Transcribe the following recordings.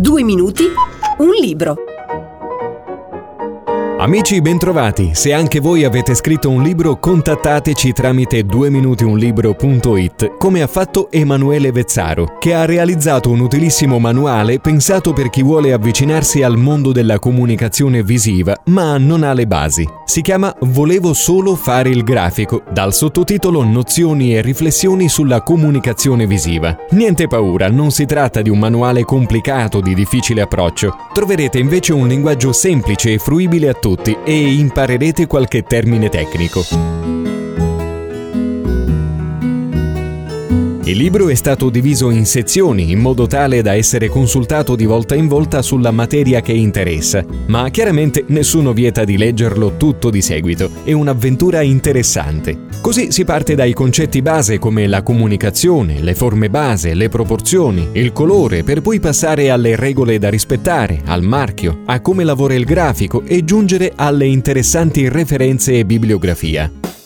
Due minuti, un libro. Amici, bentrovati. Se anche voi avete scritto un libro, contattateci tramite 2minutiunlibro.it, come ha fatto Emanuele Vezzaro, che ha realizzato un utilissimo manuale pensato per chi vuole avvicinarsi al mondo della comunicazione visiva, ma non ha le basi. Si chiama Volevo solo fare il grafico, dal sottotitolo Nozioni e riflessioni sulla comunicazione visiva. Niente paura, non si tratta di un manuale complicato di difficile approccio. Troverete invece un linguaggio semplice e fruibile a tutti tutti e imparerete qualche termine tecnico. Il libro è stato diviso in sezioni in modo tale da essere consultato di volta in volta sulla materia che interessa, ma chiaramente nessuno vieta di leggerlo tutto di seguito, è un'avventura interessante. Così si parte dai concetti base come la comunicazione, le forme base, le proporzioni, il colore, per poi passare alle regole da rispettare, al marchio, a come lavora il grafico e giungere alle interessanti referenze e bibliografia.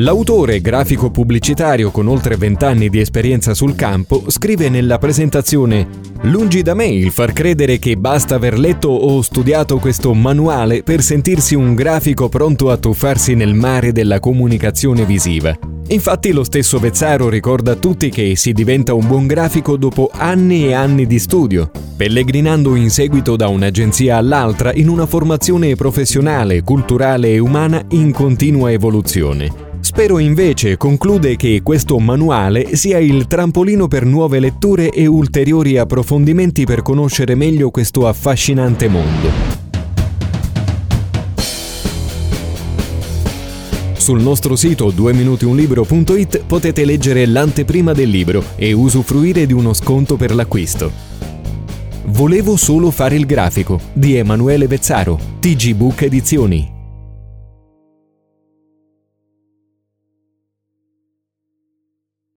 L'autore grafico pubblicitario con oltre 20 anni di esperienza sul campo scrive nella presentazione Lungi da me il far credere che basta aver letto o studiato questo manuale per sentirsi un grafico pronto a tuffarsi nel mare della comunicazione visiva. Infatti lo stesso Vezzaro ricorda a tutti che si diventa un buon grafico dopo anni e anni di studio, pellegrinando in seguito da un'agenzia all'altra in una formazione professionale, culturale e umana in continua evoluzione. Spero invece, conclude, che questo manuale sia il trampolino per nuove letture e ulteriori approfondimenti per conoscere meglio questo affascinante mondo. Sul nostro sito 2minutiunlibro.it potete leggere l'anteprima del libro e usufruire di uno sconto per l'acquisto. Volevo solo fare il grafico di Emanuele Vezzaro, TG Book Edizioni.